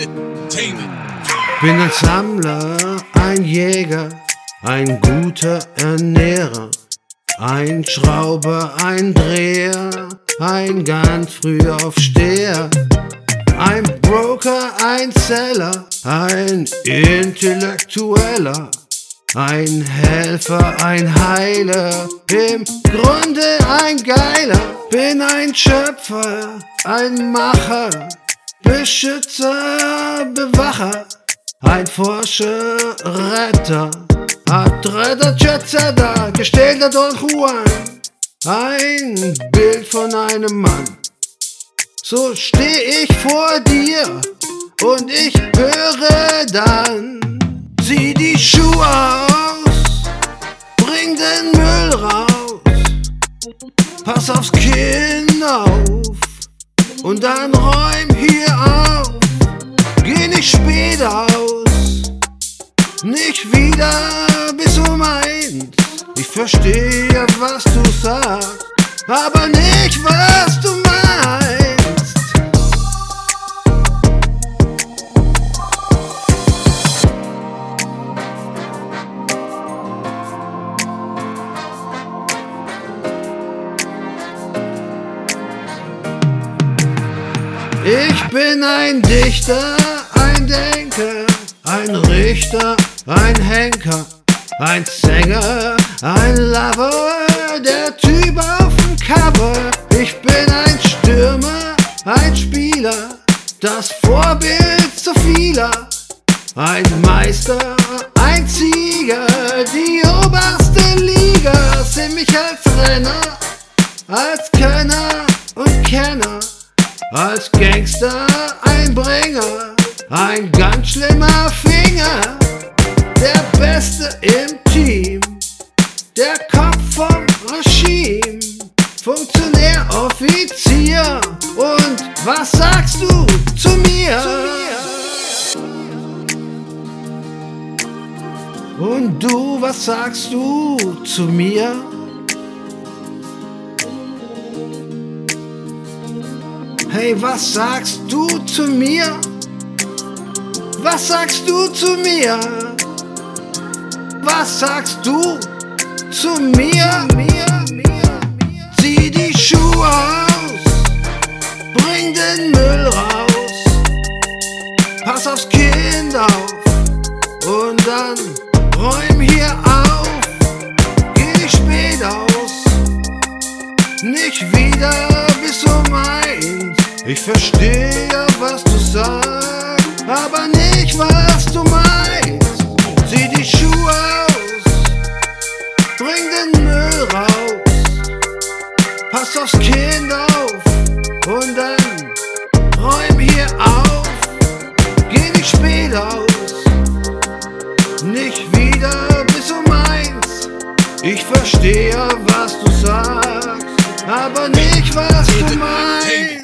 Bin ein Sammler, ein Jäger, ein guter Ernährer, ein Schrauber, ein Dreher, ein ganz früher Aufsteher, ein Broker, ein Seller, ein Intellektueller. Ein Helfer, ein Heiler, im Grunde ein Geiler, bin ein Schöpfer, ein Macher, Beschützer, Bewacher, ein Forscher, Retter, Adretter, Jetsetter, gestählter Don Juan, ein Bild von einem Mann. So steh ich vor dir und ich höre dann, zieh die Schuhe aus, bring den Müll raus, pass aufs Kinn auf und dann räum hier auf, geh nicht spät aus, nicht wieder bis um eins. Ich verstehe, was du sagst, aber nicht, was du meinst. Ich bin ein Dichter, Denker, ein Richter, ein Henker, ein Sänger, ein Lover, der Typ auf dem Cover. Ich bin ein Stürmer, ein Spieler, das Vorbild zu vieler. Ein Meister, ein Sieger, die oberste Liga. Seh mich als Renner, als Könner und Kenner. Als Gangster ein Bringer, ein ganz schlimmer Finger, der Beste im Team, der Kopf vom Regime, Funktionär, Offizier. Und was sagst du zu mir? Und du, was sagst du zu mir? Hey, was sagst du zu mir? Was sagst du zu mir? Was sagst du zu mir? Zieh die Schuhe aus, bring den Müll raus, pass aufs Kind auf und dann räum hier auf, geh nicht spät aus, nicht wieder bis um eins. Ich verstehe, was du sagst, aber nicht, was du meinst. Zieh die Schuhe aus, bring den Müll raus, pass aufs Kind auf. Und dann räum hier auf, geh nicht spät aus, nicht wieder bis um eins. Ich verstehe, was du sagst, aber nicht, was du meinst.